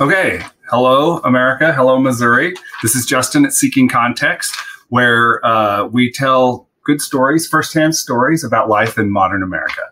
Okay. Hello, America. Hello, Missouri. This is Justin at Seeking Context, where uh, we tell good stories, firsthand stories about life in modern America.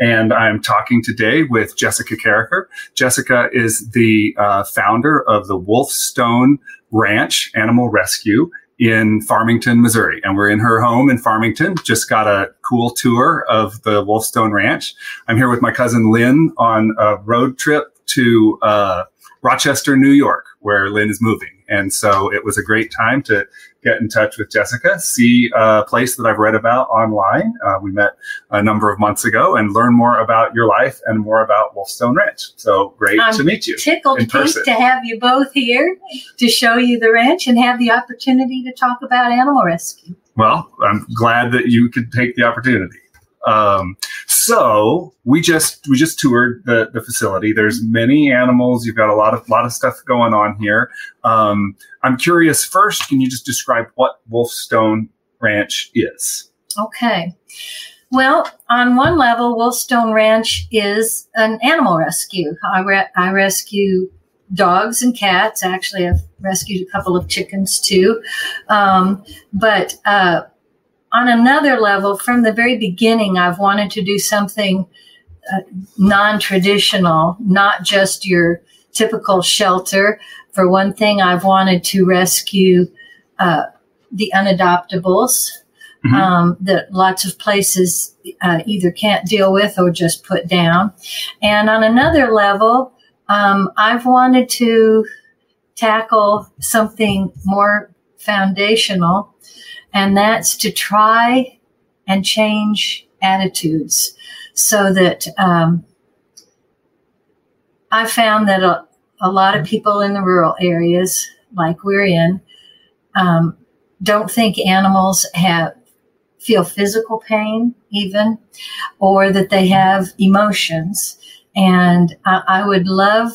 And I'm talking today with Jessica Carriker. Jessica is the uh, founder of the Wolfstone Ranch Animal Rescue in Farmington, Missouri. And we're in her home in Farmington. Just got a cool tour of the Wolfstone Ranch. I'm here with my cousin Lynn on a road trip to uh, Rochester, New York, where Lynn is moving. And so it was a great time to get in touch with Jessica, see a place that I've read about online. Uh, we met a number of months ago and learn more about your life and more about Wolfstone Ranch. So great I'm to meet you. Tickled in person. to have you both here to show you the ranch and have the opportunity to talk about animal rescue. Well, I'm glad that you could take the opportunity. Um, so we just we just toured the, the facility. There's many animals. You've got a lot of lot of stuff going on here. Um, I'm curious. First, can you just describe what Wolfstone Ranch is? Okay. Well, on one level, Wolfstone Ranch is an animal rescue. I, re- I rescue dogs and cats. Actually, I've rescued a couple of chickens too. Um, but uh, on another level, from the very beginning, I've wanted to do something uh, non traditional, not just your typical shelter. For one thing, I've wanted to rescue uh, the unadoptables Mhm. um, that lots of places uh, either can't deal with or just put down. And on another level, um, I've wanted to tackle something more foundational and that's to try and change attitudes so that um, I found that a, a, lot of people in the rural areas, like we're in, um, don't think animals have feel physical pain, even, or that they have emotions. And I, I would love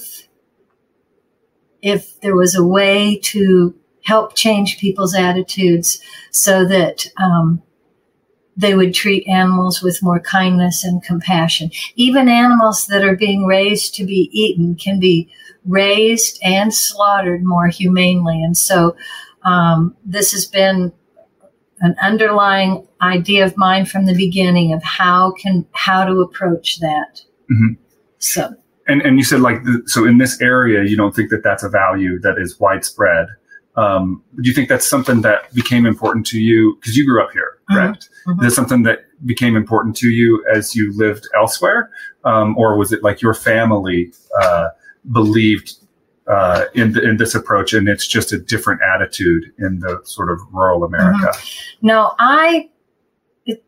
if there was a way to help change people's attitudes so that um, they would treat animals with more kindness and compassion. Even animals that are being raised to be eaten can be raised and slaughtered more humanely. And so um, this has been an underlying idea of mine from the beginning of how can how to approach that. Mhm. So And and you said like the, so in this area, you don't think that that's a value that is widespread. Um, do you think that's something that became important to you because you grew up here, correct? Mhm. Is that something that became important to you as you lived elsewhere, um, or was it like your family uh, believed uh, in in this approach, and it's just a different attitude in the sort of rural America? no, I it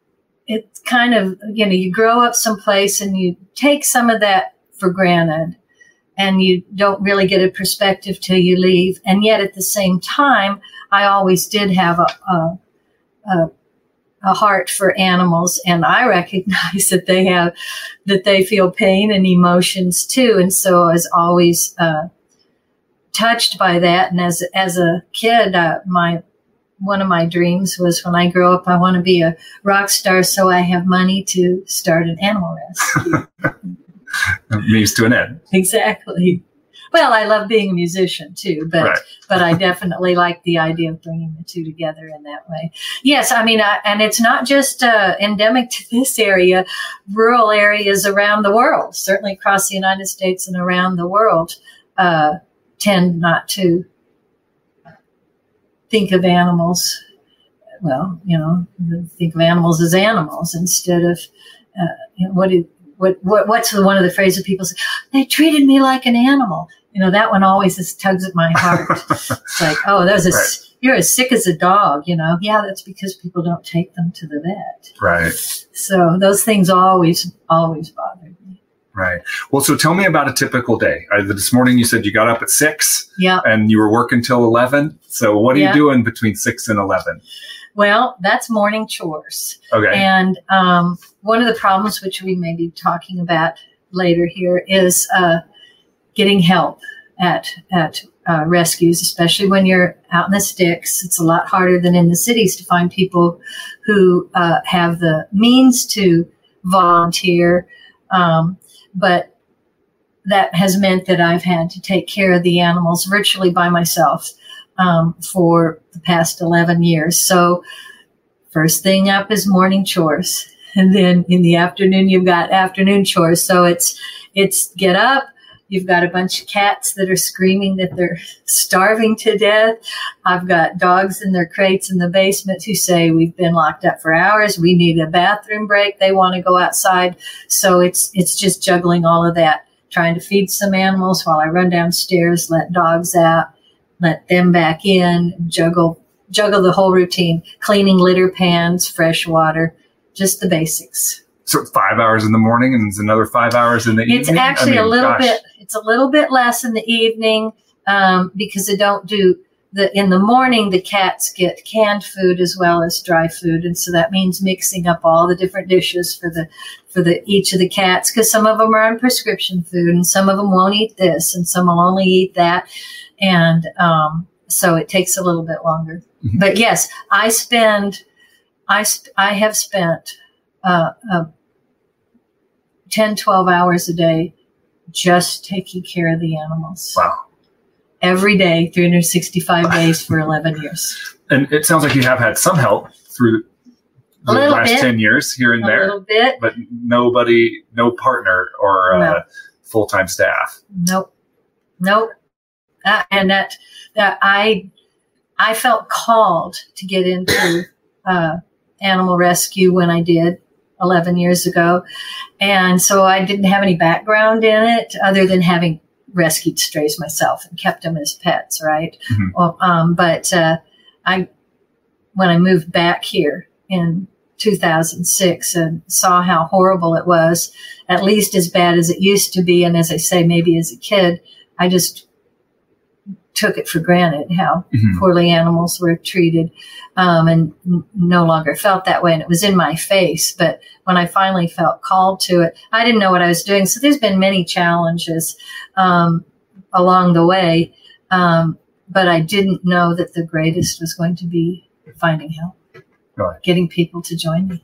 it's kind of you know you grow up someplace and you take some of that for granted and you don't really get a perspective till you leave. And yet at the same time, I always did have a, a, a, a heart for animals and I recognize that they have, that they feel pain and emotions too. And so I was always, uh, touched by that. And as, as a kid, uh, my, one of my dreams was when I grow up, I want to be a rock star so I have money to start an animal rescue. Means to an end. Exactly. Well, I love being a musician too, but Right. but I definitely like the idea of bringing the two together in that way. Yes, I mean, I, and it's not just uh, endemic to this area; rural areas around the world, certainly across the United States and around the world, uh, tend not to think of animals. Well, you know, think of animals as animals instead of uh, you know, what do what, what what's the, one of the phrases people say? They treated me like an animal. You know, that one always just tugs at my heart. it's like, oh, a Right. you're as sick as a dog. You know, yeah, that's because people don't take them to the vet. Right. So those things always always bothered me. Right. Well, so tell me about a typical day. Uh, this morning you said you got up at six Yeah. and you were working till 11. So what are Yeah. you doing between six and 11? Well, that's morning chores. Okay. And um, one of the problems, which we may be talking about later here, is uh, getting help at at uh, rescues, especially when you're out in the sticks. It's a lot harder than in the cities to find people who uh, have the means to volunteer. Um, but that has meant that I've had to take care of the animals virtually by myself um, for the past 11 years. So, first thing up is morning chores. And then in the afternoon, you've got afternoon chores. So it's, it's get up, You've got a bunch of cats that are screaming that they're starving to death. I've got dogs in their crates in the basement who say we've been locked up for hours. We need a bathroom break. They want to go outside. So it's it's just juggling all of that, trying to feed some animals while I run downstairs, let dogs out, let them back in, juggle juggle the whole routine, cleaning litter pans, fresh water, just the basics so five hours in the morning and it's another five hours in the it's evening. It's actually I mean, a little gosh. bit. It's a little bit less in the evening um, because I don't do the in the morning. The cats get canned food as well as dry food, and so that means mixing up all the different dishes for the for the each of the cats because some of them are on prescription food and some of them won't eat this and some will only eat that, and um, so it takes a little bit longer. Mm-hmm. But yes, I spend. I, sp- I have spent uh, uh, 10, 12 hours a day just taking care of the animals. Wow. Every day, 365 days for 11 years. And it sounds like you have had some help through the last bit. 10 years here and a there. A little bit. But nobody, no partner or no. uh, full time staff. Nope. Nope. Uh, and that, that I, I felt called to get into uh, animal rescue when I did. 11 years ago. And so I didn't have any background in it other than having rescued strays myself and kept them as pets, right? Mm-hmm. Well, um, but uh, I, when I moved back here in 2006 and saw how horrible it was, at least as bad as it used to be, and as I say, maybe as a kid, I just took it for granted how mm-hmm. poorly animals were treated um, and n- no longer felt that way and it was in my face but when i finally felt called to it i didn't know what i was doing so there's been many challenges um, along the way um, but i didn't know that the greatest was going to be finding help right. getting people to join me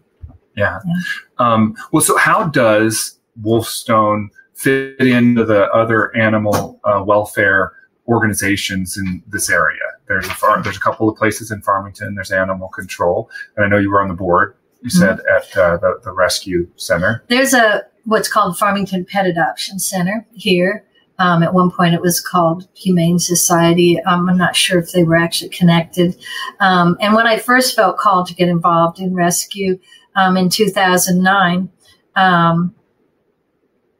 yeah, yeah. Um, well so how does wolfstone fit into the other animal uh, welfare organizations in this area. There's a farm, there's a couple of places in Farmington. There's Animal Control, and I know you were on the board. You mm-hmm. said at uh, the, the rescue center. There's a what's called Farmington Pet Adoption Center here. Um, at one point, it was called Humane Society. Um, I'm not sure if they were actually connected. Um, and when I first felt called to get involved in rescue um, in 2009, um,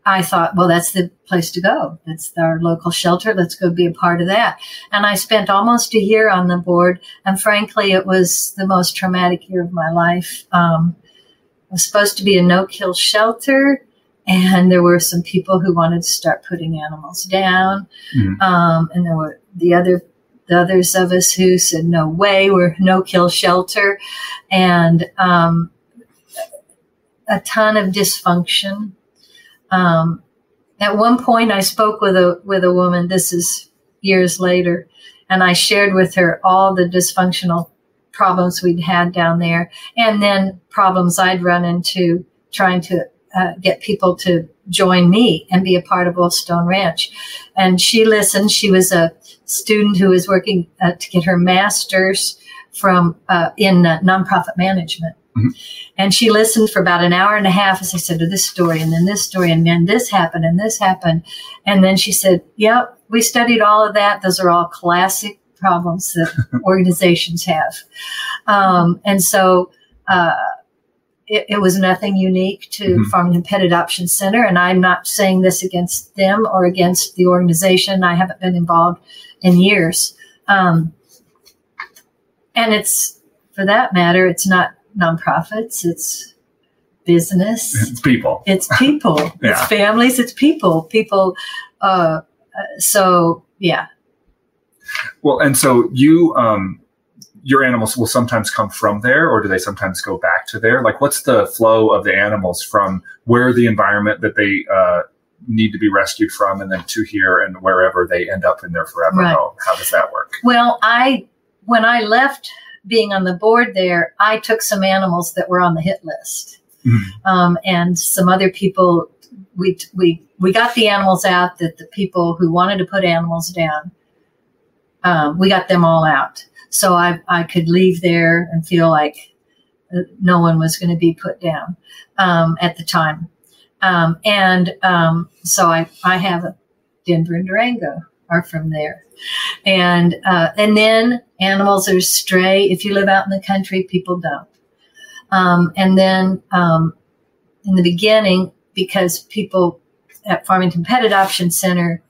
I thought, well, that's the place to go. That's our local shelter. Let's go be a part of that. And I spent almost a year on the board. And frankly, it was the most traumatic year of my life. Um, it was supposed to be a no kill shelter. And there were some people who wanted to start putting animals down. Mm-hmm. Um, and there were the other the others of us who said, no way, we're no kill shelter. And um, a ton of dysfunction um, at one point, I spoke with a with a woman. This is years later, and I shared with her all the dysfunctional problems we'd had down there, and then problems I'd run into trying to uh, get people to join me and be a part of Wolfstone Ranch. And she listened. She was a student who was working uh, to get her master's from uh, in uh, nonprofit management. Mm-hmm. And she listened for about an hour and a half as I said to this story and then this story and then this happened and this happened. And then she said, Yep, we studied all of that. Those are all classic problems that organizations have. Um, and so uh, it, it, was nothing unique to mm-hmm. Farmington Pet Adoption Center. And I'm not saying this against them or against the organization. I haven't been involved in years. Um, and it's, for that matter, it's not nonprofits, it's business, it's people, it's people, yeah. it's families, it's people, people. Uh, so yeah. Well, and so you, um, your animals will sometimes come from there, or do they sometimes go back to there? Like, what's the flow of the animals from where the environment that they uh, need to be rescued from, and then to here and wherever they end up in their forever right. home? How does that work? Well, I when I left being on the board there, I took some animals that were on the hit list. Mm-hmm. Um, and some other people we we we got the animals out that the people who wanted to put animals down, um, we got them all out. So I I could leave there and feel like uh, no one was going to be put down um, at the time. Um, and um, so I I have a Denver and Durango are from there. And uh, and then animals are stray. If you live out in the country, people don't. Um, and then um, in the beginning, because people at Farmington Pet Adoption Center,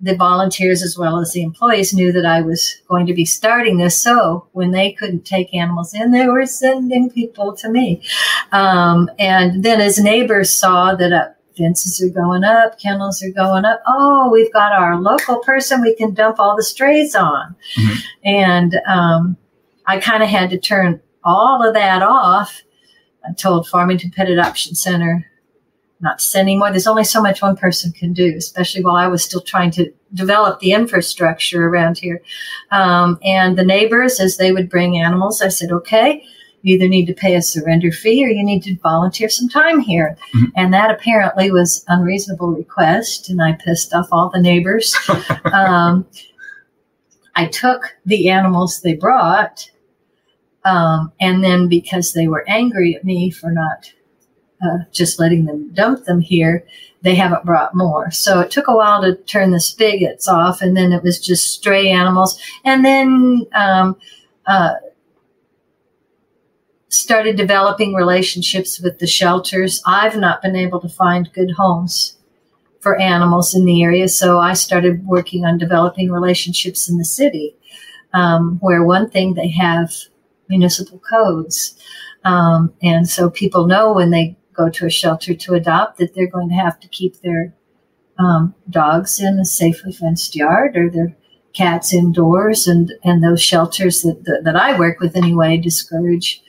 the volunteers as well as the employees knew that I was going to be starting this. So when they couldn't take animals in, they were sending people to me. Um, and then as neighbors saw that uh, fences are going up, kennels are going up. Oh, we've got our local person we can dump all the strays on. Mm-hmm. And um, I kind of had to turn all of that off. I told Farmington Pet Adoption Center not to send anymore. There's only so much one person can do, especially while I was still trying to develop the infrastructure around here. Um, and the neighbors, as they would bring animals, I said, okay, you either need to pay a surrender fee or you need to volunteer some time here. Mm-hmm. And that apparently was unreasonable request. And I pissed off all the neighbors. um, I took the animals they brought. Um, and then because they were angry at me for not uh, just letting them dump them here, they haven't brought more. So it took a while to turn the spigots off, and then it was just stray animals. And then um, uh, started developing relationships with the shelters. I've not been able to find good homes for animals in the area, so I started working on developing relationships in the city, um, where one thing they have municipal codes. Um, and so people know when they go to a shelter to adopt that they're going to have to keep their um, dogs in a safely fenced yard or their cats indoors. And, and those shelters that, that, that I work with anyway discourage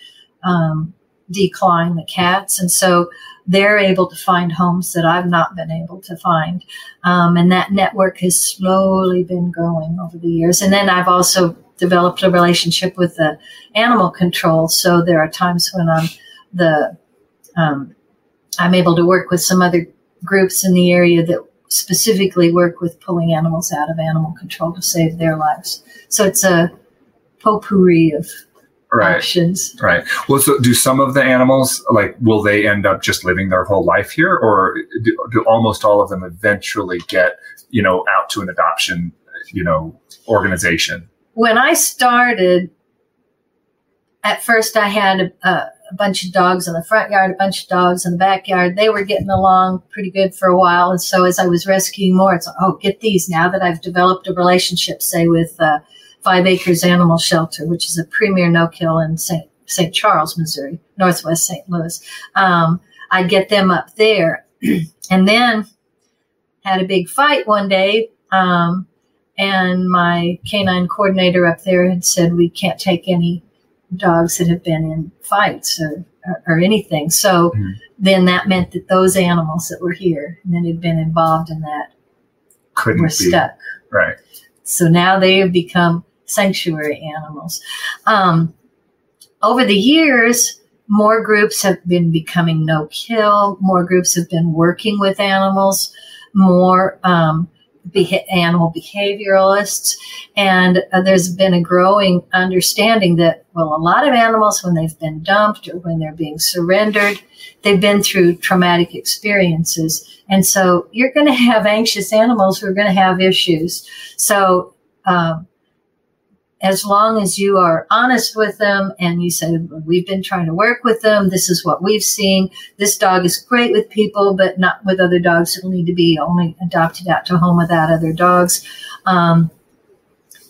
um, decline the cats. And so they're able to find homes that I've not been able to find. Um, and that network has slowly been growing over the years. And then I've also developed a relationship with the animal control. So there are times when I'm the, um, I'm able to work with some other groups in the area that specifically work with pulling animals out of animal control to save their lives. So it's a potpourri of right. options. Right. Well, so do some of the animals like will they end up just living their whole life here, or do, do almost all of them eventually get you know out to an adoption you know organization? When I started, at first I had a, a, bunch of dogs in the front yard, a bunch of dogs in the backyard. They were getting along pretty good for a while, and so as I was rescuing more, it's like, oh, get these now that I've developed a relationship, say with. Uh, Five Acres Animal Shelter, which is a premier no kill in St. St. Charles, Missouri, Northwest St. Louis. Um, I'd get them up there. and then had a big fight one day. Um, and my canine coordinator up there had said, we can't take any dogs that have been in fights or, or, or anything. So mm-hmm. then that meant that those animals that were here and that had been involved in that Couldn't were be. stuck. Right. So now they have become sanctuary animals. Um, over the years, more groups have been becoming no kill, more groups have been working with animals, more um, animal behavioralists, and uh, there's been a growing understanding that, well, a lot of animals, when they've been dumped or when they're being surrendered, they've been through traumatic experiences. And so you're going to have anxious animals who are going to have issues. So, um, as long as you are honest with them and you say, we've been trying to work with them. This is what we've seen. This dog is great with people, but not with other dogs. It'll need to be only adopted out to home without other dogs. Um,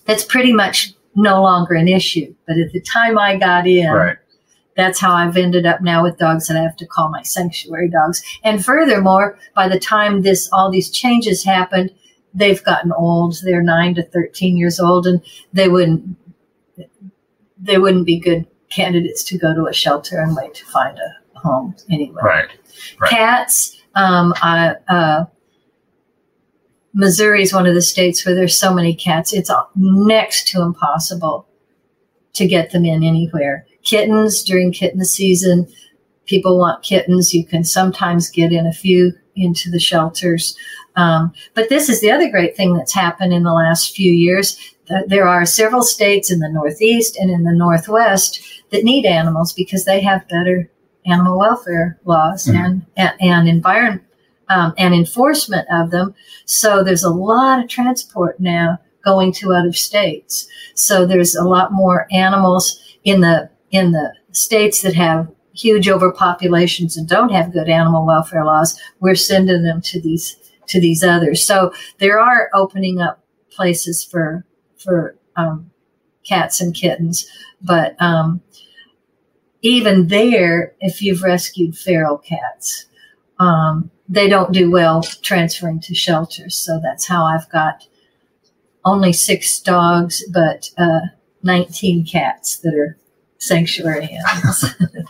that's pretty much no longer an issue. But at the time I got in, right. that's how I've ended up now with dogs that I have to call my sanctuary dogs. And furthermore, by the time this, all these changes happened, they've gotten old. They're nine to 13 years old and they wouldn't, they wouldn't be good candidates to go to a shelter and wait to find a home anyway. Right. right. Cats, um, I, uh, Missouri is one of the states where there's so many cats. It's next to impossible to get them in anywhere. Kittens during kitten season, people want kittens, you can sometimes get in a few into the shelters. Um, but this is the other great thing that's happened in the last few years. There are several states in the Northeast and in the Northwest that need animals because they have better animal welfare laws mm-hmm. and, and, and environment um, and enforcement of them. So there's a lot of transport now going to other states. So there's a lot more animals in the in the states that have huge overpopulations and don't have good animal welfare laws. We're sending them to these to these others. So there are opening up places for for um, cats and kittens, but um, even there, if you've rescued feral cats, um, they don't do well transferring to shelters. So that's how I've got only six dogs, but uh, 19 cats that are sanctuary animals.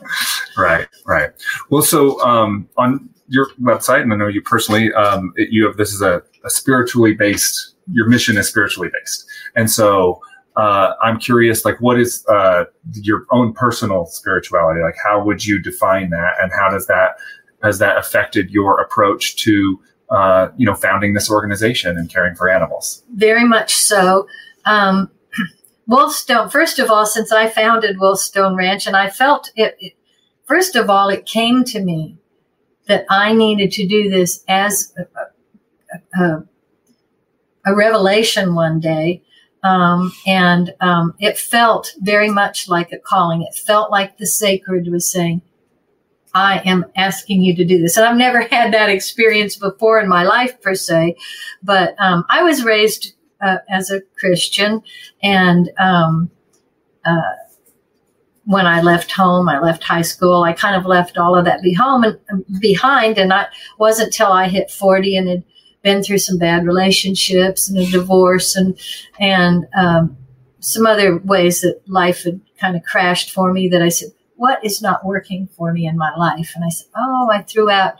right, right. Well, so um, on your website, and I know you personally, um, it, you have this is a, a, spiritually based. Your mission is spiritually based, and so uh, I'm curious, like, what is uh, your own personal spirituality? Like, how would you define that, and how does that has that affected your approach to uh, you know founding this organization and caring for animals? Very much so. Um, Wolfstone, first of all, since I founded Wolfstone Ranch, and I felt it, it, first of all, it came to me that I needed to do this as a, a, a revelation one day. Um, and um, it felt very much like a calling. It felt like the sacred was saying, I am asking you to do this. And I've never had that experience before in my life, per se. But um, I was raised uh, as a Christian, and um, uh, when I left home, I left high school. I kind of left all of that be home and behind, and I wasn't till I hit forty and had been through some bad relationships and a divorce and and um, some other ways that life had kind of crashed for me. That I said, "What is not working for me in my life?" And I said, "Oh, I threw out."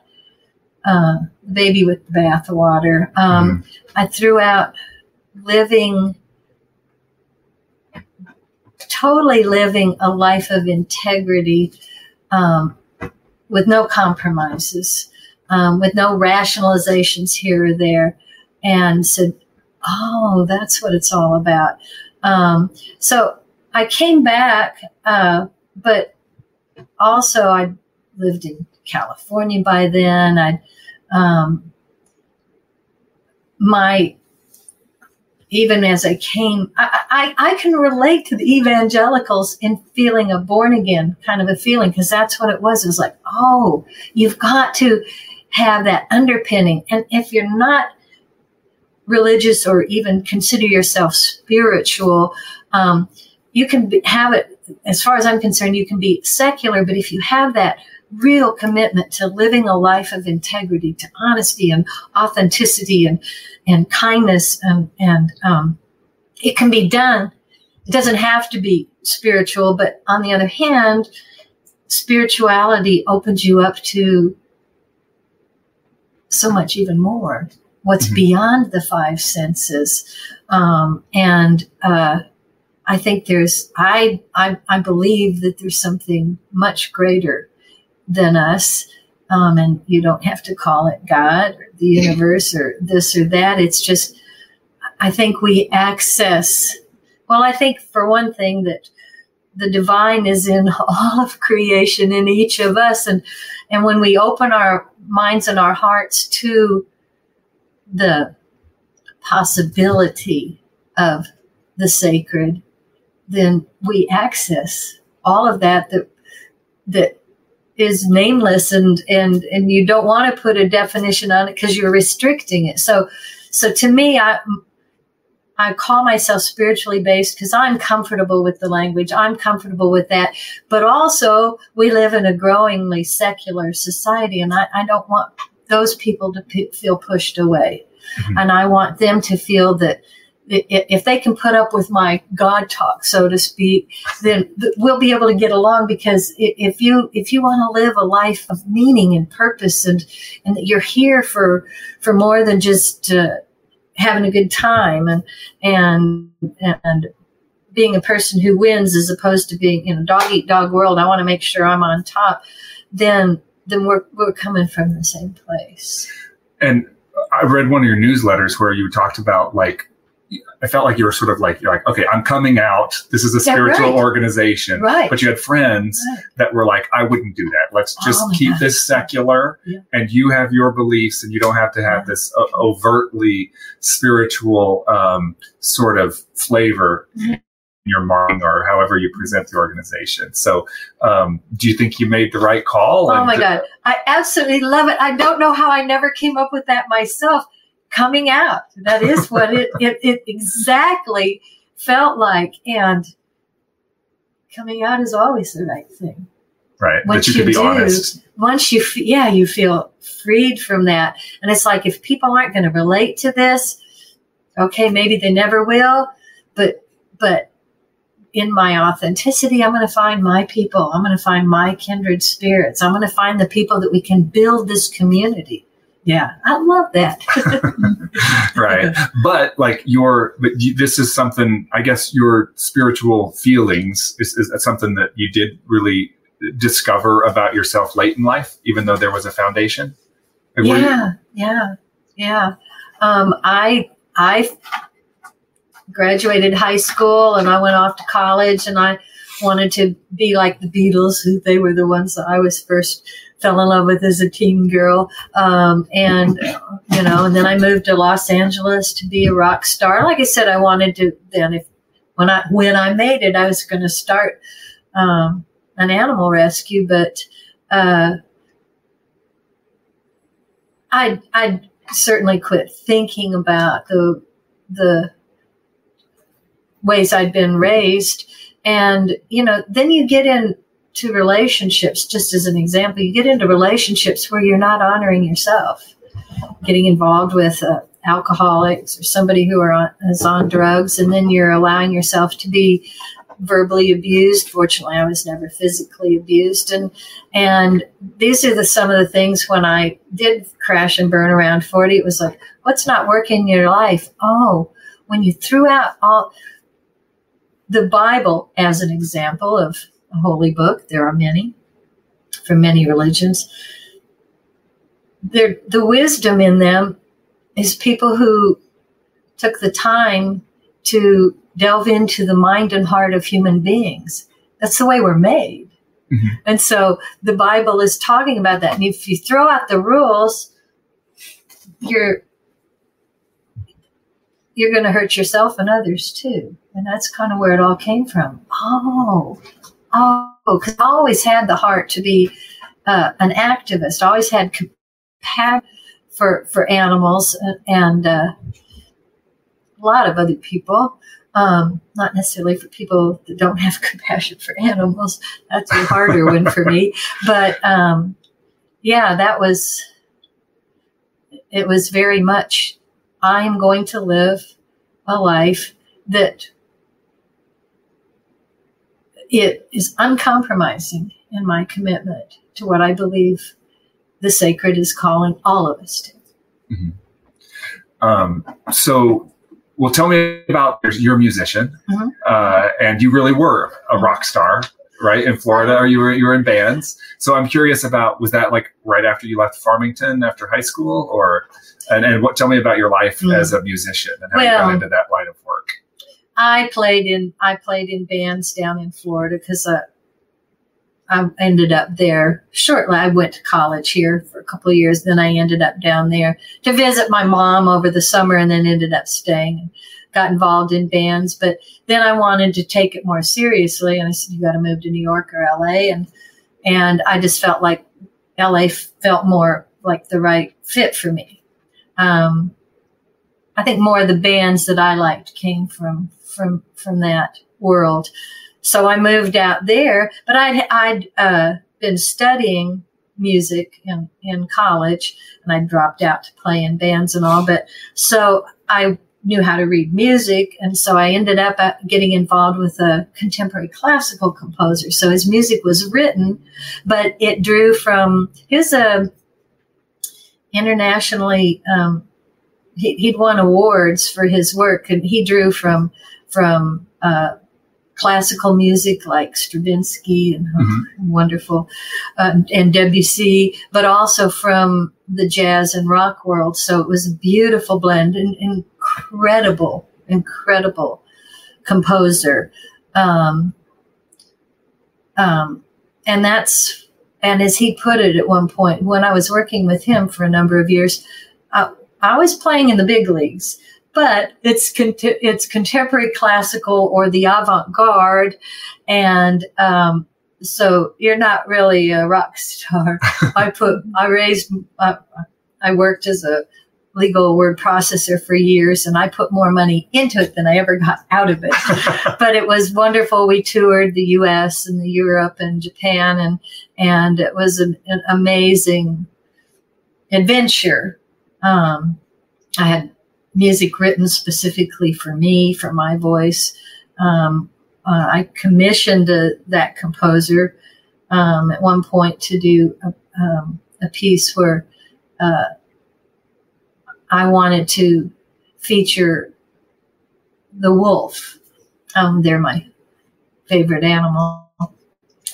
Uh, baby with the bathwater. Um, mm. I threw out living, totally living a life of integrity um, with no compromises, um, with no rationalizations here or there, and said, Oh, that's what it's all about. Um, so I came back, uh, but also I lived in California by then. I um, my even as I came, I, I, I, can relate to the evangelicals in feeling a born again kind of a feeling because that's what it was. It was like, oh, you've got to have that underpinning. And if you're not religious or even consider yourself spiritual, um, you can be, have it, as far as I'm concerned, you can be secular, but if you have that real commitment to living a life of integrity, to honesty and authenticity and, and kindness. And, and um, it can be done. It doesn't have to be spiritual, but on the other hand, spirituality opens you up to so much even more. What's mm-hmm. beyond the five senses, um, and uh, I think there's I, I I believe that there's something much greater than us. Um, and you don't have to call it God or the universe or this or that. It's just, I think we access, well, I think for one thing that the divine is in all of creation in each of us. And, and when we open our minds and our hearts to the possibility of the sacred, then we access all of that that that is nameless and and and you don't want to put a definition on it because you're restricting it. So so to me i i call myself spiritually based because i'm comfortable with the language. I'm comfortable with that. But also we live in a growingly secular society and i, I don't want those people to p- feel pushed away. Mm-hmm. and i want them to feel that if they can put up with my God talk, so to speak, then we'll be able to get along. Because if you if you want to live a life of meaning and purpose, and and that you're here for for more than just uh, having a good time and and and being a person who wins as opposed to being in a dog eat dog world, I want to make sure I'm on top. then then we're we're coming from the same place. And I read one of your newsletters where you talked about like I felt like you were sort of like you're like okay I'm coming out this is a spiritual right. organization Right. but you had friends Right. that were like I wouldn't do that let's just Oh keep this secular Yeah. and you have your beliefs and you don't have to have this o- overtly spiritual um, sort of flavor Mhm. in your marketing or however you present the organization so um, do you think you made the right call Oh And- my God. I absolutely love it. I don't know how I never came up with that myself. Coming out. That is what it, it, it exactly felt like. And coming out is always the right thing. right Once that you can be do, honest Once you, f- yeah, you feel freed from that. And it's like if people aren't going to relate to this, okay, maybe they never will, but, but in my authenticity, I'm going to find my people. I'm going to find my kindred spirits. I'm going to find the people that we can build this community. Yeah, I love that. right but like your but you, this is something i guess your spiritual feelings is, is something that you did really discover about yourself late in life even though there was a foundation Like, you- yeah, yeah, yeah. Um, I I graduated high school and I went off to college and I wanted to be like the Beatles. who They were the ones that I was first fell in love with as a teen girl. Um, and you know, and then I moved to Los Angeles to be a rock star. Like I said, I wanted to then if when I when I made it, I was going to start um, an animal rescue, but. Uh, I I certainly quit thinking about the the ways I'd been raised, and you know, then you get into relationships. Just as an example, you get into relationships where you're not honoring yourself, getting involved with uh, alcoholics or somebody who are on, is on drugs, and then you're allowing yourself to be verbally abused. Fortunately, I was never physically abused, and and these are the some of the things when I did crash and burn around 40, it was like, what's not working in your life? Oh, when you threw out all the Bible as an example of holy book, there are many from many religions. There, the wisdom in them is people who took the time to delve into the mind and heart of human beings. That's the way we're made. Mhm. And so the Bible is talking about that. And if you throw out the rules, you're you're going to hurt yourself and others too. And that's kind of where it all came from. Oh, oh, because I always had the heart to be uh, an activist. Always had compassion for for animals and uh, a lot of other people. Um, not necessarily for people that don't have compassion for animals. That's a harder one for me. But um, yeah, that was. It was very much. I am going to live a life that it is uncompromising in my commitment to what I believe the sacred is calling all of us to. um, so well tell me about you're a musician Mhm. uh, and you really were a rock star right in florida or you were you were in bands so i'm curious about was that like right after you left farmington after high school or and, and what tell me about your life Mm. as a musician and how you got into that work I played in I played in bands down in Florida because I, I ended up there shortly. I went to college here for a couple of years. Then I ended up down there to visit my mom over the summer, and then ended up staying and got involved in bands. But then I wanted to take it more seriously, and I said, "You got to move to New York or LA," and and I just felt like LA felt more like the right fit for me. Um, I think more of the bands that I liked came from from from that world. So I moved out there, but I'd I'd uh, been studying music in in college, and I dropped out to play in bands and all. But so I knew how to read music, and so I ended up uh, getting involved with a contemporary classical composer. So his music was written, but it drew from was a internationally um, he, he'd won awards for his work, and he drew from from uh, classical music like Stravinsky and mm-hmm. wonderful, uh, and Debussy, but also from the jazz and rock world. So it was a beautiful blend, and incredible, incredible composer. Um, um, and that's, and as he put it at one point, when I was working with him for a number of years, I, I was playing in the big leagues but it's it's contemporary classical or the avant-garde, and um, so you're not really a rock star. I put I raised uh, I worked as a legal word processor for years and I put more money into it than I ever got out of it. but it was wonderful. We toured the US and the Europe and Japan and and it was an, an amazing adventure. Um, I had music written specifically for me, for my voice. Um, uh, I commissioned a, that composer um, at one point to do a, um, a piece where uh, I wanted to feature the wolf. Um, they're my favorite animal.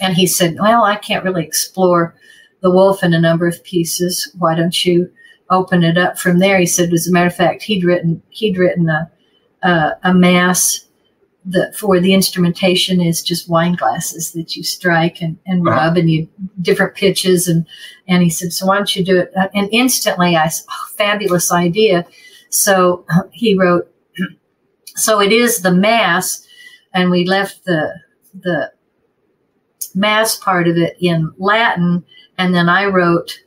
And he said, Well, I can't really explore the wolf in a number of pieces. Why don't you open it up from there. He said, as a matter of fact, he'd written he'd written a a, a mass that for the instrumentation is just wine glasses that you strike and, and uh-huh. rub and you different pitches and and he said, so why don't you do it? And instantly, I said, oh, fabulous idea. So he wrote, so it is the mass, and we left the the mass part of it in Latin, and then I wrote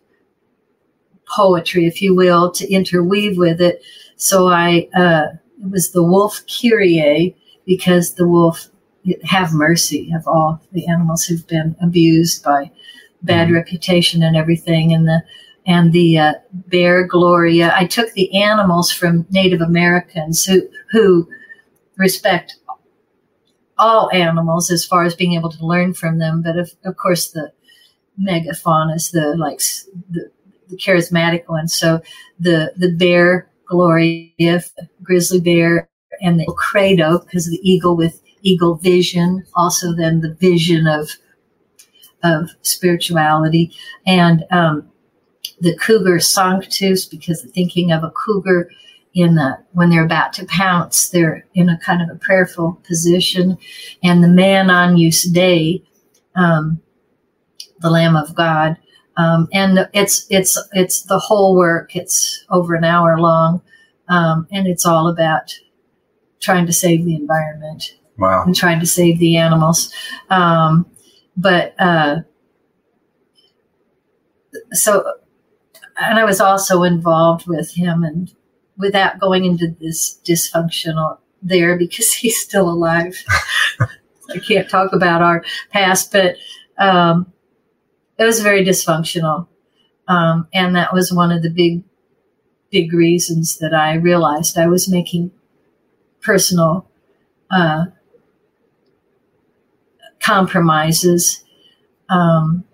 poetry, if you will, to interweave with it. So I, uh, it was the wolf Kyrie because the wolf, have mercy of all the animals who've been abused by bad mm-hmm. reputation and everything. And the, and the uh, bear Gloria. I took the animals from Native Americans who, who respect all animals as far as being able to learn from them. But of, of course, the megafaunas, the like the the charismatic ones. So the the bear Gloria, grizzly bear, and the credo because the eagle with eagle vision. Also, then the vision of of spirituality and um, the cougar sanctus because thinking of a cougar in the when they're about to pounce, they're in a kind of a prayerful position, and the man Agnus Dei, um, the Lamb of God, um, and it's it's it's the whole work. It's over an hour long, um, and it's all about trying to save the environment. Wow. And trying to save the animals. Um, but uh, so, and I was also involved with him, and without going into this dysfunctional there because he's still alive. I can't talk about our past, but um, it was very dysfunctional. Um, and that was one of the big, big reasons that I realized I was making personal uh, compromises. Um,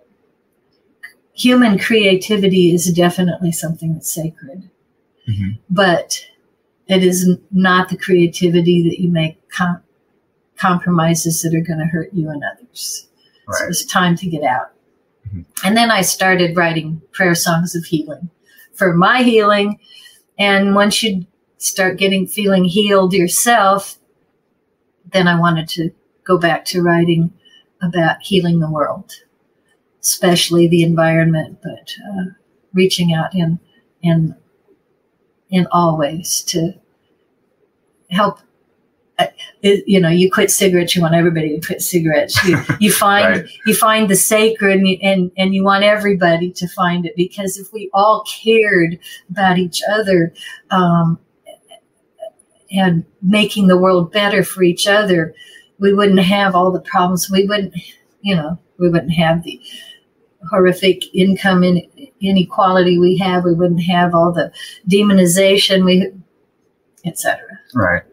human creativity is definitely something that's sacred, mm-hmm. but it is not the creativity that you make com- compromises that are going to hurt you and others. Right. So it's time to get out. Mm-hmm. And then I started writing prayer songs of healing for my healing. And once you start getting feeling healed yourself, then I wanted to go back to writing about healing the world, especially the environment, but uh, reaching out in in in all ways to help it, you know, you quit cigarettes, you want everybody to quit cigarettes. You, you find right. you find the sacred, and, and and you want everybody to find it because if we all cared about each other, um, and making the world better for each other, we wouldn't have all the problems. We wouldn't, you know, we wouldn't have the horrific income inequality we have. We wouldn't have all the demonization we, etc. Right.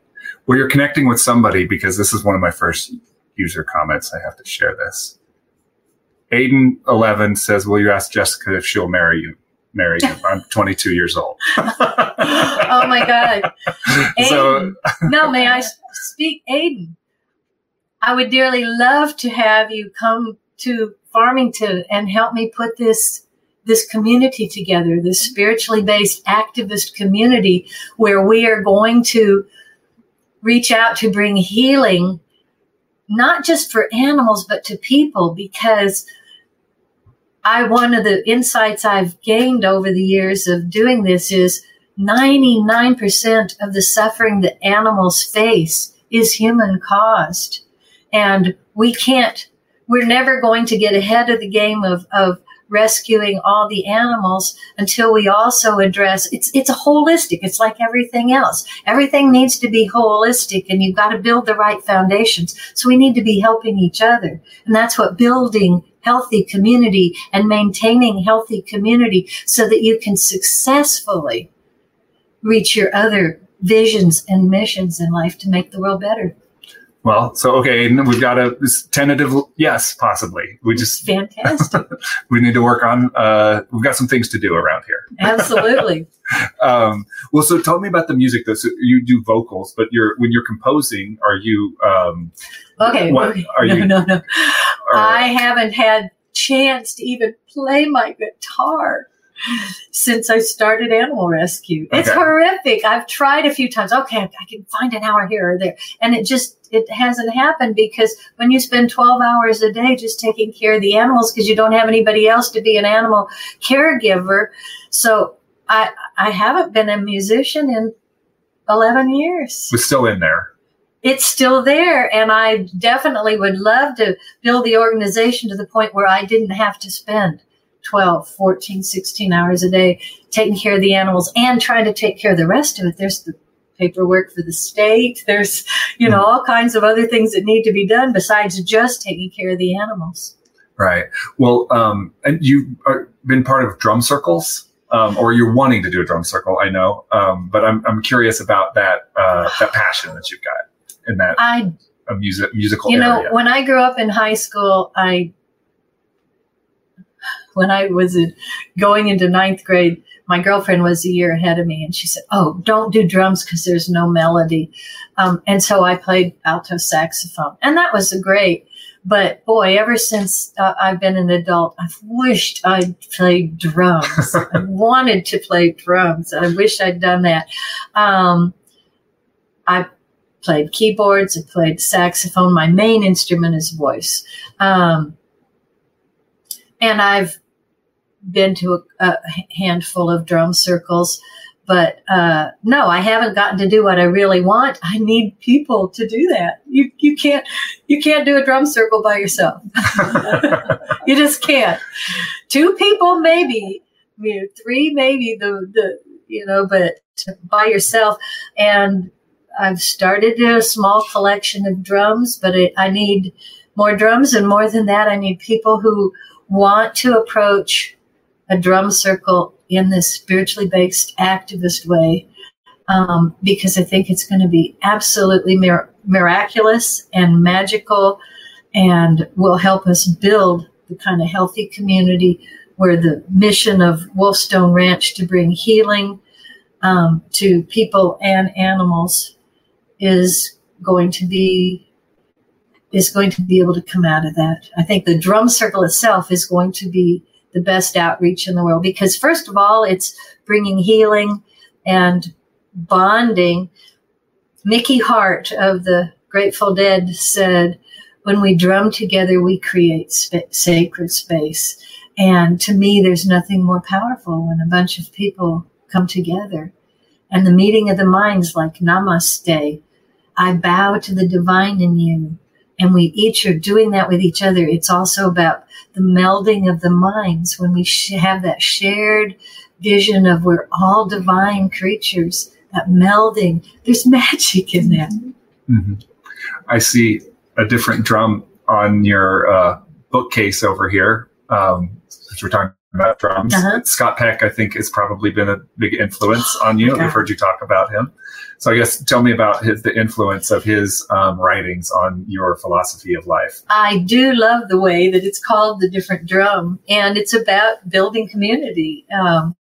Well, you're connecting with somebody because this is one of my first user comments. I have to share this. Aiden11 says, Will you ask Jessica if she'll marry you? Marry you. I'm 22 years old. oh my God. Aiden. So, no, may I speak? Aiden, I would dearly love to have you come to Farmington and help me put this this community together, this spiritually based activist community where we are going to reach out to bring healing not just for animals but to people because I one of the insights I've gained over the years of doing this is 99% of the suffering that animals face is human caused. And we can't, we're never going to get ahead of the game of, of rescuing all the animals until we also address it's it's a holistic it's like everything else. Everything needs to be holistic and you've got to build the right foundations. So we need to be helping each other. And that's what building healthy community and maintaining healthy community so that you can successfully reach your other visions and missions in life to make the world better. Well, so okay, we've got a tentative yes, possibly. We just fantastic. we need to work on. Uh, we've got some things to do around here. Absolutely. um, well, so tell me about the music. Though, so you do vocals, but you're when you're composing, are you? Um, okay. What, okay. Are no, you? No, no, no. I haven't had chance to even play my guitar since I started animal rescue. It's okay. horrific. I've tried a few times. Okay, I can find an hour here or there. And it just, it hasn't happened because when you spend 12 hours a day just taking care of the animals because you don't have anybody else to be an animal caregiver. So I, I haven't been a musician in 11 years. We're still in there it's still there. And I definitely would love to build the organization to the point where I didn't have to spend 12, 14, 16 hours a day taking care of the animals and trying to take care of the rest of it. There's the paperwork for the state. There's, you know, all kinds of other things that need to be done besides just taking care of the animals. Right. Well, um, and you've been part of drum circles. Um, or you're wanting to do a drum circle, I know, um, but I'm, I'm curious about that uh, that passion that you've got in that I, a music musical. You know, when I grew up in high school, I when I was going into ninth grade, my girlfriend was a year ahead of me, and she said, "Oh, don't do drums because there's no melody." Um, and so I played alto saxophone, and that was great. But boy, ever since uh, I've been an adult, I've wished I'd played drums. I wanted to play drums. I wish I'd done that. Um, I played keyboards. I played saxophone. My main instrument is voice. Um, and I've been to a, a handful of drum circles, but uh, no, I haven't gotten to do what I really want. I need people to do that. You you can't you can't do a drum circle by yourself. you just can't. Two people maybe, you know, three maybe the the you know, but by yourself and. I've started a small collection of drums, but it, I need more drums, and more than that, I need people who want to approach a drum circle in this spiritually based activist way um, because I think it's going to be absolutely mir- miraculous and magical and will help us build the kind of healthy community where the mission of Wolfstone Ranch to bring healing um, to people and animals is going to be is going to be able to come out of that. I think the drum circle itself is going to be the best outreach in the world because first of all, it's bringing healing and bonding. Mickey Hart of the Grateful Dead said, when we drum together, we create sp- sacred space. And to me, there's nothing more powerful when a bunch of people come together. And the meeting of the minds, like namaste, I bow to the divine in you and we each are doing that with each other. It's also about the melding of the minds when we sh- have that shared vision of we're all divine creatures. That melding, there's magic in that. Mm-hmm. I see a different drum on your uh, bookcase over here. Um, since we're talking about drums, uh-huh. Scott Peck, I think, has probably been a big influence on you. Okay. I've heard you talk about him. So I guess tell me about his, the influence of his um, writings on your philosophy of life. I do love the way that it's called the different drum, and it's about building community. Um,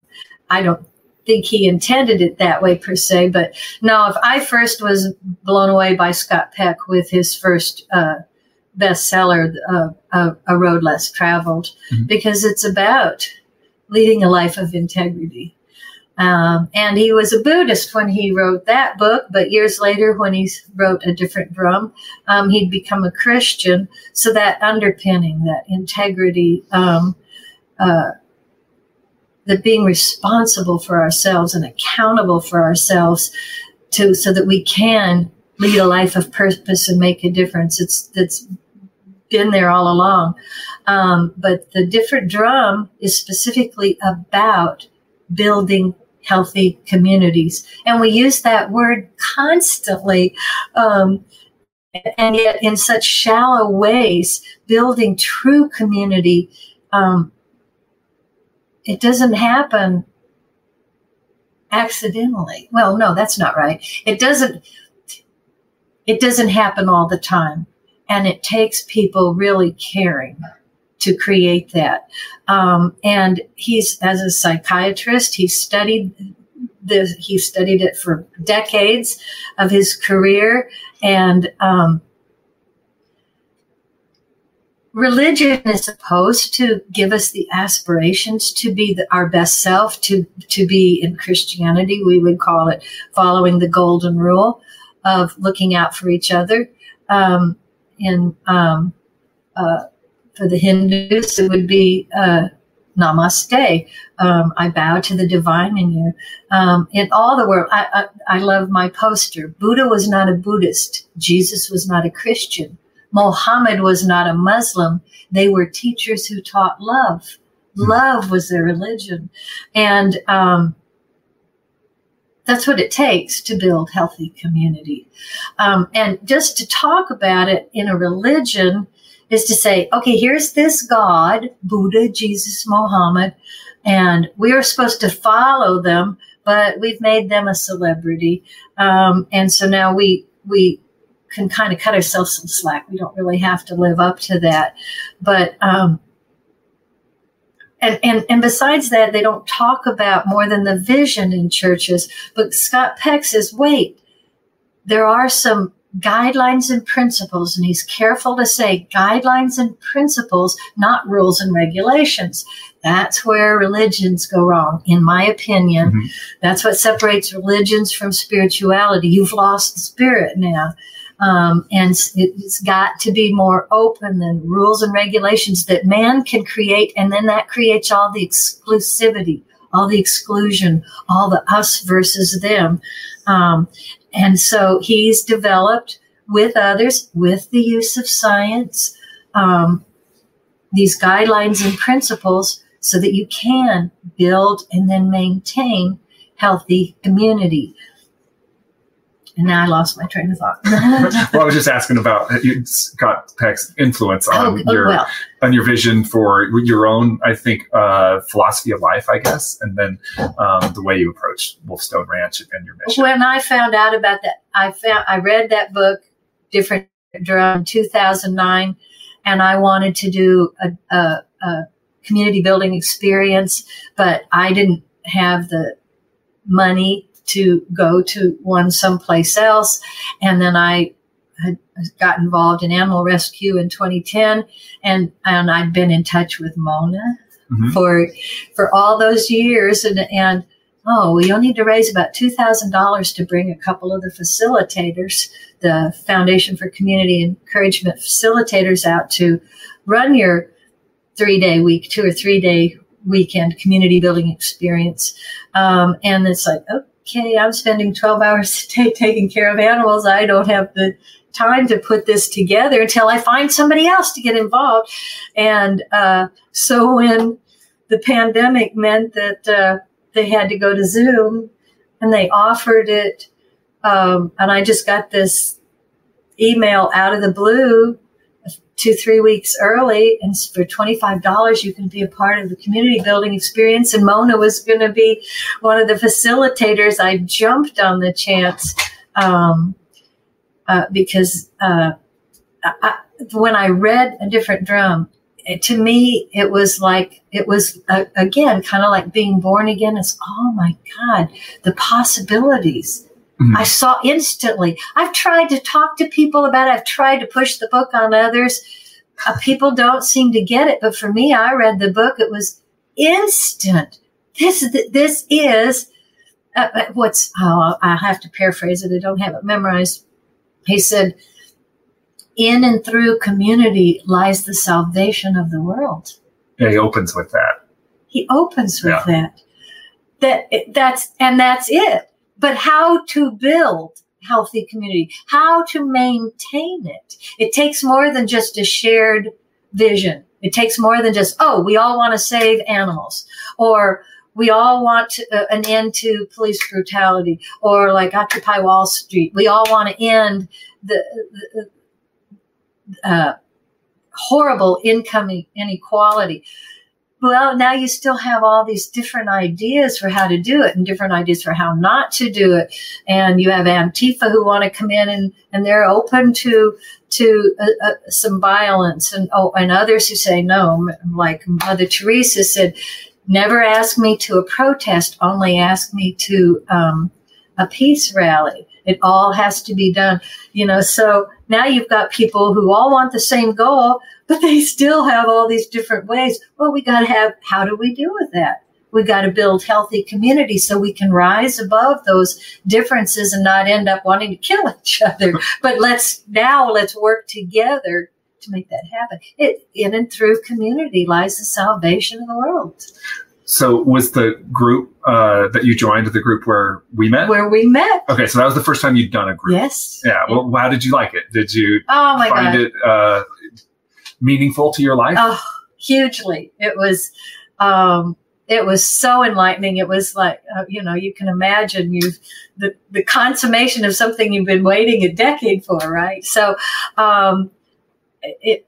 I don't think he intended it that way per se, but no, if I first was blown away by Scott Peck with his first uh, bestseller, uh, A Road Less Traveled, mm-hmm. because it's about leading a life of integrity. Um, and he was a Buddhist when he wrote that book, but years later, when he wrote A Different Drum, um, he'd become a Christian. So that underpinning, that integrity, um, uh, that being responsible for ourselves and accountable for ourselves to so that we can lead a life of purpose and make a difference. It's that's been there all along. Um, but the different drum is specifically about building healthy communities. And we use that word constantly. Um, and yet, in such shallow ways, building true community um, it doesn't happen accidentally. Well, no, that's not right. It doesn't it doesn't happen all the time. And it takes people really caring to create that. Um, and he's as a psychiatrist, he studied the he studied it for decades of his career and um, religion is supposed to give us the aspirations to be the, our best self to to be in christianity we would call it following the golden rule of looking out for each other um, in um, uh, for the hindus it would be uh, namaste um, i bow to the divine in you um, in all the world I, I, I love my poster buddha was not a buddhist jesus was not a christian Mohammed was not a Muslim. They were teachers who taught love. Hmm. Love was their religion. And um, that's what it takes to build healthy community. Um, and just to talk about it in a religion is to say, okay, here's this God, Buddha, Jesus, Mohammed, and we are supposed to follow them, but we've made them a celebrity. Um, and so now we, we can kind of cut ourselves some slack. We don't really have to live up to that. But um, and, and and besides that, they don't talk about more than the vision in churches. But Scott Peck says, wait, there are some guidelines and principles, and he's careful to say guidelines and principles, not rules and regulations. That's where religions go wrong, in my opinion. Mm-hmm. That's what separates religions from spirituality. You've lost the spirit now. Um, and it's got to be more open than rules and regulations that man can create. And then that creates all the exclusivity, all the exclusion, all the us versus them. Um, and so he's developed with others, with the use of science, um, these guidelines and principles so that you can build and then maintain healthy community. And now I lost my train of thought. well, I was just asking about Scott Peck's influence on oh, your well. on your vision for your own, I think, uh, philosophy of life, I guess, and then um, the way you approach Wolfstone Ranch and your mission. When I found out about that, I found I read that book, Different Drum, 2009, and I wanted to do a, a, a community building experience, but I didn't have the money to go to one someplace else. And then I had got involved in animal rescue in 2010 and, and I'd been in touch with Mona mm-hmm. for, for all those years. And, and, oh, we'll need to raise about $2,000 to bring a couple of the facilitators, the Foundation for Community Encouragement facilitators out to run your three day week, two or three day weekend community building experience. Um, and it's like, oh, okay, I'm spending 12 hours a day taking care of animals. I don't have the time to put this together until I find somebody else to get involved. And uh, so when the pandemic meant that uh, they had to go to Zoom and they offered it, um, and I just got this email out of the blue two, three weeks early. And for $25, you can be a part of the community building experience. And Mona was going to be one of the facilitators. I jumped on the chance um, uh, because uh, I, when I read A Different Drum, to me, it was like, it was uh, again, kind of like being born again. It's, oh my God, the possibilities. Mm-hmm. I saw instantly. I've tried to talk to people about it. I've tried to push the book on others. Uh, people don't seem to get it. But for me, I read the book. It was instant. This, this is uh, uh, what's, oh, I have to paraphrase it. I don't have it memorized. He said, in and through community lies the salvation of the world. Yeah, he opens with that. He opens with yeah. that. That that's and that's it. But how to build healthy community, how to maintain it. It takes more than just a shared vision. It takes more than just, oh, we all want to save animals or we all want uh, an end to police brutality or like Occupy Wall Street. We all want to end the, the uh, horrible income inequality. Well, now you still have all these different ideas for how to do it and different ideas for how not to do it. And you have Antifa who want to come in and, and they're open to, to uh, uh, some violence and, oh, and others who say no, like Mother Teresa said, never ask me to a protest, only ask me to, um, a peace rally. It all has to be done, you know, so now you've got people who all want the same goal, but they still have all these different ways. Well, we got to have, how do we deal with that? We got to build healthy communities so we can rise above those differences and not end up wanting to kill each other. but let's now let's work together to make that happen. It in and through community lies the salvation of the world. So was the group uh, that you joined the group where we met? Where we met. Okay, so that was the first time you'd done a group. Yes. Yeah. Well, how did you like it? Did you oh my find God. it uh, meaningful to your life? Oh, hugely. It was. Um, it was so enlightening. It was like, uh, you know, you can imagine you the, the consummation of something you've been waiting a decade for, right? So, um, it,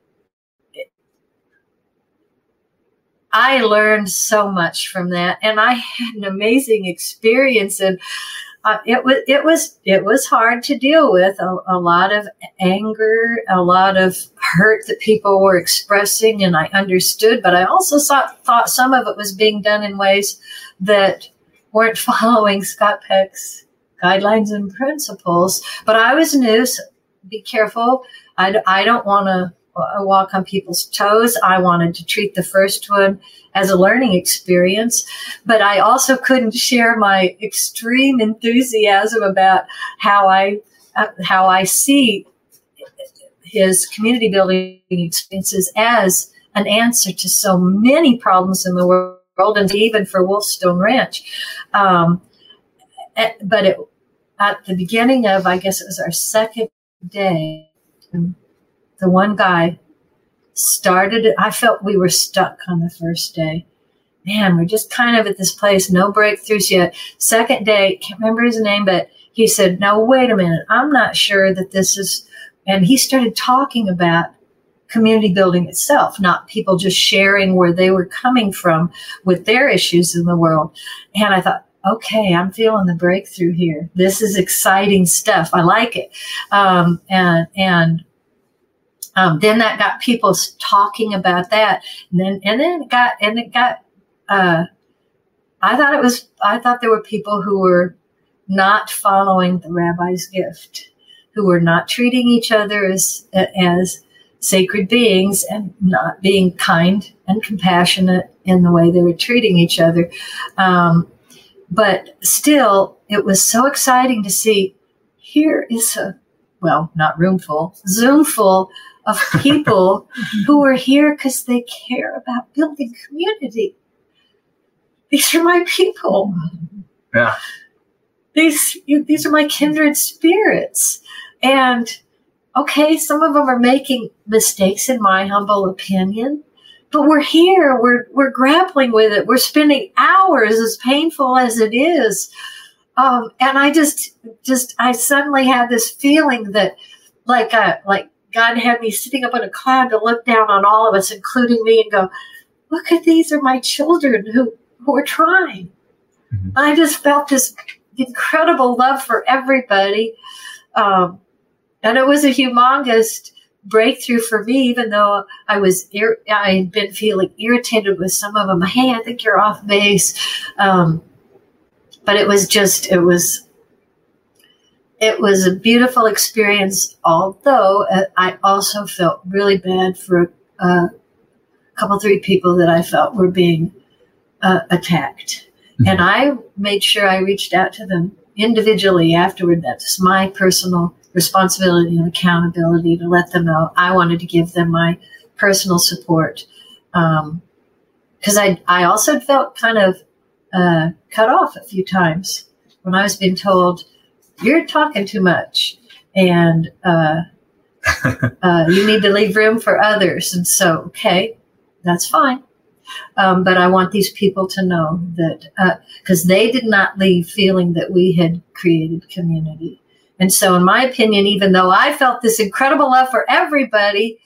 I learned so much from that, and I had an amazing experience. And uh, it was it was it was hard to deal with a, a, lot of anger, a lot of hurt that people were expressing, and I understood. But I also thought thought some of it was being done in ways that weren't following Scott Peck's guidelines and principles. But I was new. So be careful. I, I don't want to walk on people's toes. I wanted to treat the first one as a learning experience, but I also couldn't share my extreme enthusiasm about how I uh, how I see his community building experiences as an answer to so many problems in the world, and even for Wolfstone Ranch. Um, eh, but it, at the beginning of, I guess it was our second day the one guy started it. I felt we were stuck on the first day. Man, we're just kind of at this place, no breakthroughs yet. Second day, can't remember his name, but he said, Now, wait a minute. I'm not sure that this is. And he started talking about community building itself, not people just sharing where they were coming from with their issues in the world. And I thought, okay, I'm feeling the breakthrough here. This is exciting stuff. I like it. Um, and, and um, then that got people talking about that, and then and then it got and it got. Uh, I thought it was. I thought there were people who were not following the rabbi's gift, who were not treating each other as as sacred beings and not being kind and compassionate in the way they were treating each other. Um, but still, it was so exciting to see. Here is a well, not room full, Zoom full of people who are here because they care about building community. These are my people. Yeah. These these are my kindred spirits. And okay, some of them are making mistakes in my humble opinion, but we're here, we're we're grappling with it. We're spending hours as painful as it is. Um, and I just just I suddenly had this feeling that like a uh, like God had me sitting up in a cloud to look down on all of us, including me, and go, look at these are my children who, who are trying. Mm-hmm. I just felt this incredible love for everybody. Um, and it was a humongous breakthrough for me, even though I was, ir- I had been feeling irritated with some of them. Hey, I think you're off base. Um, but it was just, it was, it was a beautiful experience, although uh, I also felt really bad for uh, a couple, three people that I felt were being uh, attacked. Mm-hmm. And I made sure I reached out to them individually afterward. That's my personal responsibility and accountability to let them know I wanted to give them my personal support. Because um, I, I also felt kind of uh, cut off a few times when I was being told, you're talking too much and uh, uh, you need to leave room for others. And so, okay, that's fine. Um, but I want these people to know that because uh, they did not leave feeling that we had created community. And so, in my opinion, even though I felt this incredible love for everybody,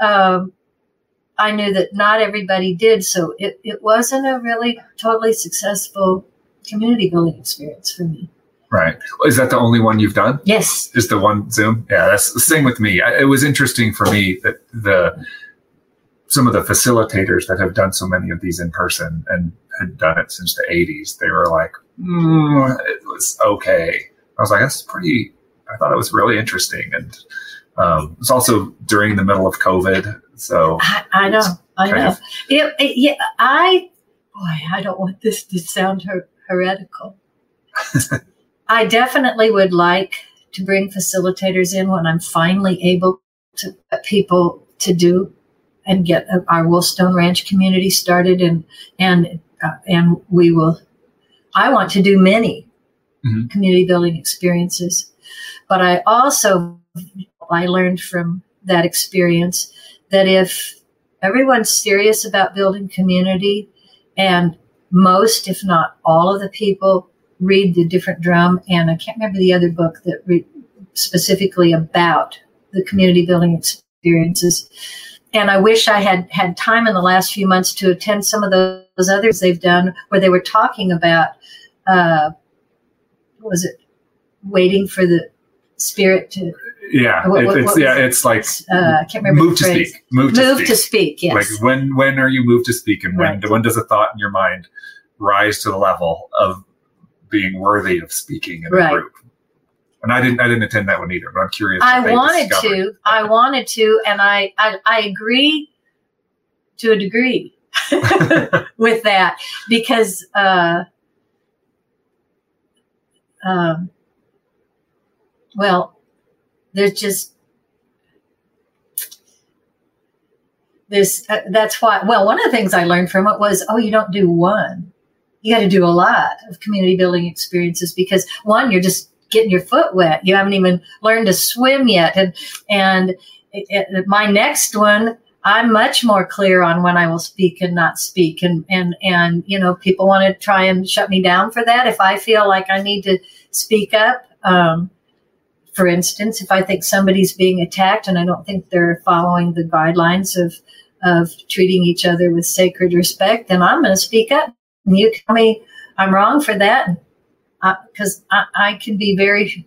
um, I knew that not everybody did. So it, it wasn't a really totally successful community building experience for me. Right. Is that the only one you've done? Yes. Is the one Zoom? Yeah, that's the same with me. I, it was interesting for me that the some of the facilitators that have done so many of these in person and had done it since the 80s, they were like, mm, it was okay. I was like, that's pretty, I thought it was really interesting. And um, it's also during the middle of COVID. So I, I know, I know. Of, it, yeah, I, boy, I don't want this to sound her- heretical. I definitely would like to bring facilitators in when I'm finally able to get people to do and get our Wolfstone Ranch community started, and and uh, and we will. I want to do many mm-hmm. community building experiences, but I also I learned from that experience that if everyone's serious about building community, and most, if not all, of the people read the different drum, and I can't remember the other book that re- specifically about the community building experiences and I wish I had had time in the last few months to attend some of those, those others they've done where they were talking about, uh, was it waiting for the spirit to yeah, what, what, it's yeah, it's like uh, I can't remember. Move to speak. Move, to, move speak. to speak. Yes. Like when when are you moved to speak, and when when does a thought in your mind rise to the level of being worthy of speaking in right. a group? And I didn't I didn't attend that one either, but I'm curious. I wanted to. I wanted to, and I, I I agree to a degree with that because uh, um, well, there's just this. Uh, that's why. Well, one of the things I learned from it was, oh, you don't do one. You got to do a lot of community building experiences because one, you're just getting your foot wet. You haven't even learned to swim yet. And, and it, it, my next one, I'm much more clear on when I will speak and not speak. And, and, and, you know, people want to try and shut me down for that. If I feel like I need to speak up, um, for instance, if I think somebody's being attacked and I don't think they're following the guidelines of, of treating each other with sacred respect, then I'm going to speak up. You tell me I'm wrong for that uh, because I, I, can be very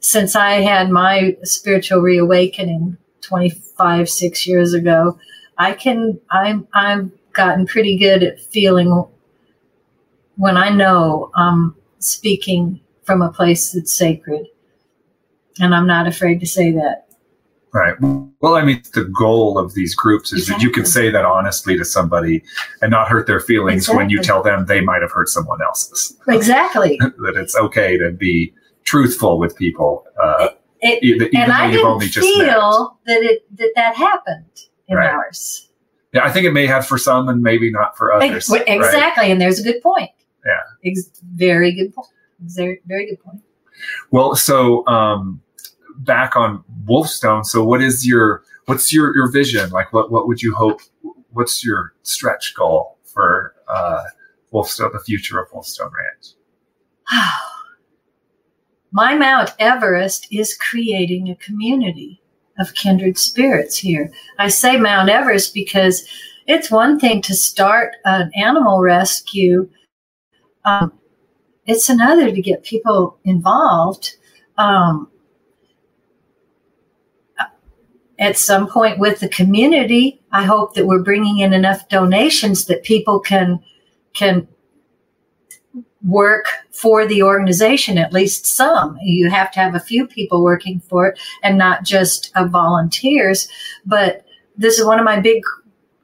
since I had my spiritual reawakening 25, six years ago, I can, I'm, I've gotten pretty good at feeling when I know I'm speaking from a place that's sacred. And I'm not afraid to say that. Right. Well, I mean, the goal of these groups is exactly. that you can say that honestly to somebody and not hurt their feelings exactly. when you tell them they might have hurt someone else's. Exactly. that it's okay to be truthful with people. Uh, it, even, and I didn't feel that it that that happened in right. ours. Yeah, I think it may have for some and maybe not for others. Exactly, right? and there's a good point. Yeah, Ex- very good point. Very, very good point. Well, so um, back on Wolfstone. So what is your what's your your vision? Like what what would you hope? What's your stretch goal for uh, Wolfstone, the future of Wolfstone Ranch? My Mount Everest is creating a community of kindred spirits here. I say Mount Everest because it's one thing to start an animal rescue. Um, it's another to get people involved. Um, at some point with the community, I hope that we're bringing in enough donations that people can can work for the organization, at least some. You have to have a few people working for it and not just uh, volunteers. But this is one of my big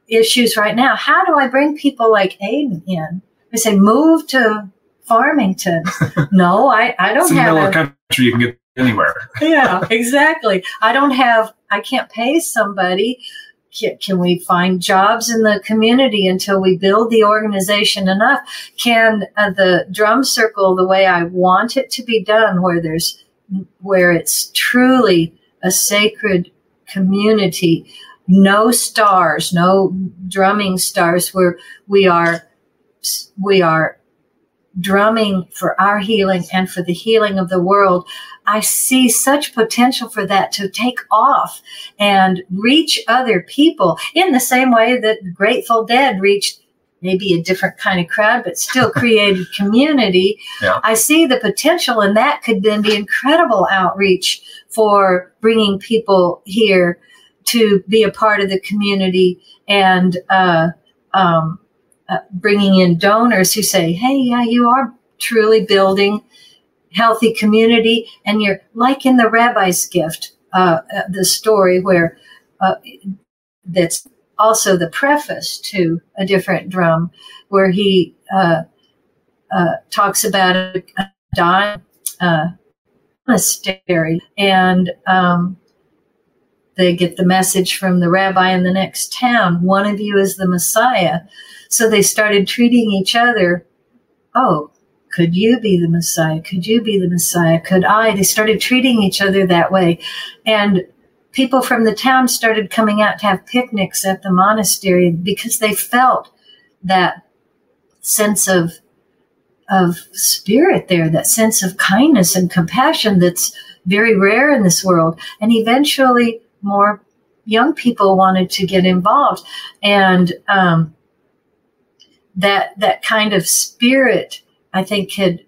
issues right now. How do I bring people like Aiden in? I say, move to Farmington. no, I, I don't it's have a, country. You can get anywhere. yeah, exactly. I don't have, I can't pay somebody. Can, can we find jobs in the community until we build the organization enough? Can uh, the drum circle, the way I want it to be done, where there's, where it's truly a sacred community, no stars, no drumming stars, where we are, we are drumming for our healing and for the healing of the world, I see such potential for that to take off and reach other people in the same way that Grateful Dead reached maybe a different kind of crowd, but still created community. Yeah. I see the potential, and that could then be incredible outreach for bringing people here to be a part of the community and uh, um, uh, bringing in donors who say, "Hey, yeah, you are truly building healthy community," and you're like in the rabbi's gift, uh, uh, the story where uh, that's also the preface to a different drum, where he uh, uh, talks about a, a dying monastery and. Um, they get the message from the rabbi in the next town one of you is the messiah so they started treating each other oh could you be the messiah? Could you be the messiah? Could i? They started treating each other that way. And people from the town started coming out to have picnics at the monastery because they felt that sense of of spirit there that sense of kindness and compassion that's very rare in this world. And eventually more young people wanted to get involved. And um, that that kind of spirit i think could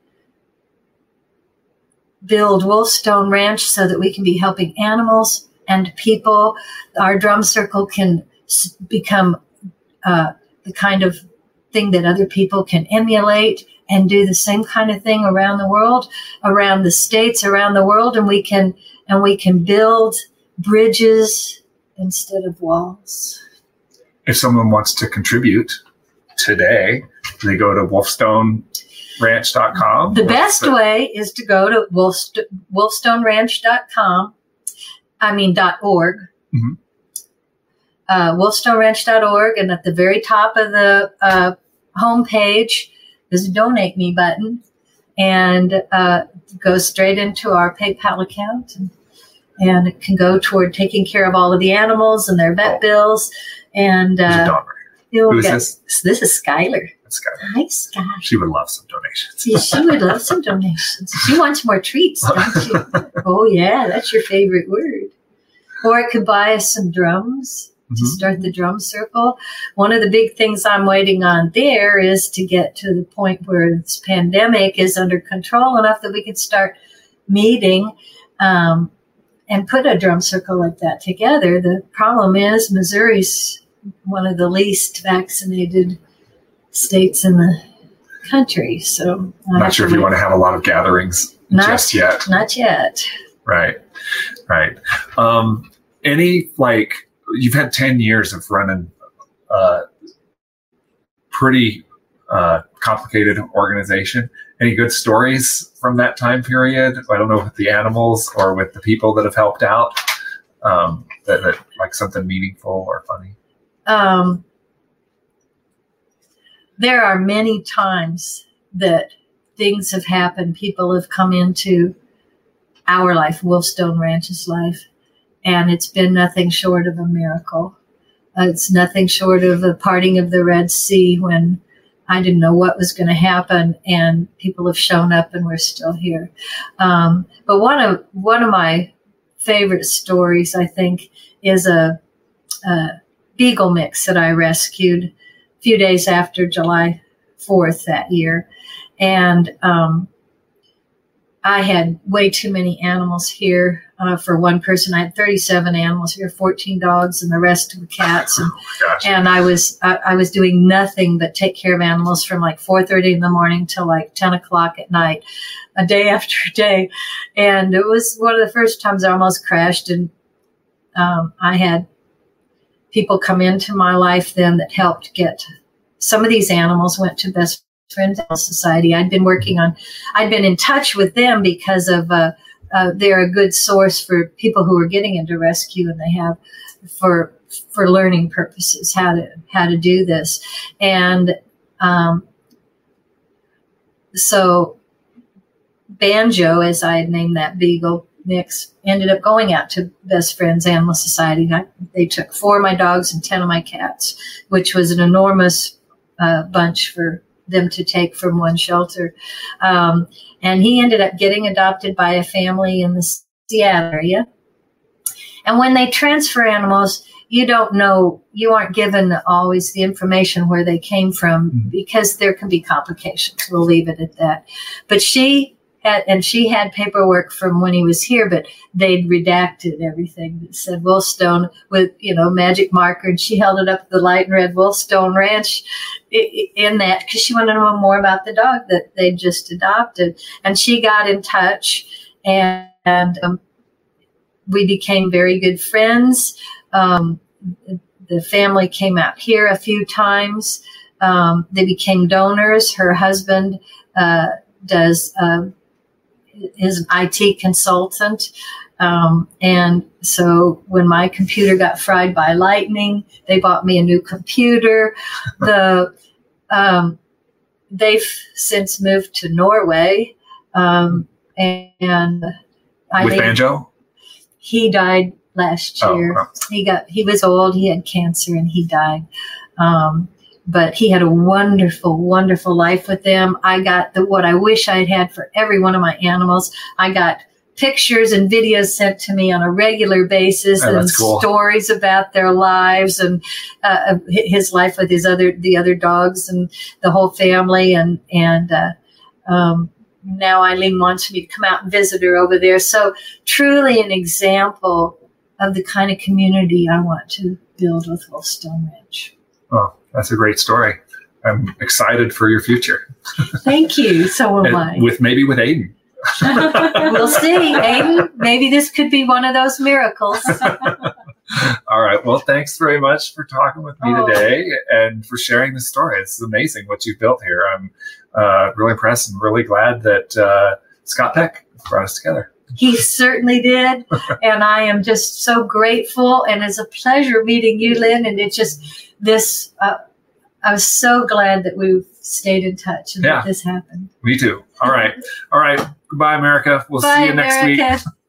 build wolfstone ranch so that we can be helping animals and people our drum circle can become uh, the kind of thing that other people can emulate and do the same kind of thing around the world around the states around the world and we can and we can build bridges instead of walls. If someone wants to contribute today, they go to wolfstoneranch.com. The best way is to go to wolfst- wolfstoneranch.com. I mean, .org. Mm-hmm. Uh, wolfstoneranch.org. And at the very top of the uh, homepage is a donate me button and uh, goes straight into our PayPal account. And and it can go toward taking care of all of the animals and their vet oh. bills. And uh, Who is get, this? This is Skylar. Skylar. Hi. She would love some donations. she would love some donations. She wants more treats, don't you? oh yeah, that's your favorite word. Or it could buy us some drums to mm-hmm. start the drum circle. One of the big things I'm waiting on there is to get to the point where this pandemic is under control enough that we can start meeting. Um, and put a drum circle like that together. The problem is Missouri's one of the least vaccinated states in the country. So I'm not sure if you want to have a lot of gatherings not, just yet. Not yet. Right. Right. Um, any like you've had 10 years of running uh, pretty uh, complicated organization. Any good stories from that time period? I don't know with the animals or with the people that have helped out. Um, that, that like something meaningful or funny. Um, there are many times that things have happened. People have come into our life, Wolfstone Ranch's life, and it's been nothing short of a miracle. Uh, it's nothing short of a parting of the Red Sea when I didn't know what was going to happen, and people have shown up, and we're still here. Um, but one of one of my favorite stories, I think, is a, a beagle mix that I rescued few days after July Fourth that year, and um, I had way too many animals here uh, for one person. I had 37 animals here, 14 dogs, and the rest were cats. And, Gosh. and I was I, I was doing nothing but take care of animals from like 4:30 in the morning till like 10 o'clock at night, a day after day. And it was one of the first times I almost crashed. And um, I had people come into my life then that helped get some of these animals went to Best Friends Society. I'd been working on, I'd been in touch with them because of, uh, uh, they're a good source for people who are getting into rescue and they have for, for learning purposes how to, how to do this. And, um, so Banjo, as I had named that beagle, Nix ended up going out to Best Friends Animal Society. I, they took four of my dogs and 10 of my cats, which was an enormous uh, bunch for them to take from one shelter. Um, and he ended up getting adopted by a family in the Seattle area. And when they transfer animals, you don't know, you aren't given always the information where they came from because there can be complications. We'll leave it at that. But she had, and she had paperwork from when he was here, but they'd redacted everything that said Wolfstone with, you know, magic marker. And she held it up the light and read Wolfstone Ranch in that because she wanted to know more about the dog that they'd just adopted. And she got in touch and, and um, we became very good friends. Um, the family came out here a few times. Um, they became donors. Her husband uh, does uh, is an IT consultant. Um, and so when my computer got fried by lightning, they bought me a new computer. The um, they've since moved to Norway, um, and, and I With Banjo? he died last Oh, year. wow. He got he was old. He had cancer and he died. Um, but he had a wonderful, wonderful life with them. I got the what I wish I'd had for every one of my animals. I got pictures and videos sent to me on a regular basis Oh, and cool. stories about their lives and uh, his life with his other the other dogs and the whole family and and uh, um, now Eileen wants me to come out and visit her over there. So truly an example of the kind of community I want to build with Wolfstone Ranch. Oh, that's a great story. I'm excited for your future. Thank you. So am I. With maybe with Aiden. we'll see. Aiden, maybe this could be one of those miracles. All right. Well, thanks very much for talking with me Oh. today and for sharing the story. It's amazing what you've built here. I'm uh, really impressed and really glad that uh, Scott Peck brought us together. He certainly did. And I am just so grateful. And it's a pleasure meeting you, Lynn. And it just this, uh, I was so glad that we've stayed in touch and Yeah. that this happened. Me too. All right. All right. Goodbye, America. We'll Bye, see you next week. America.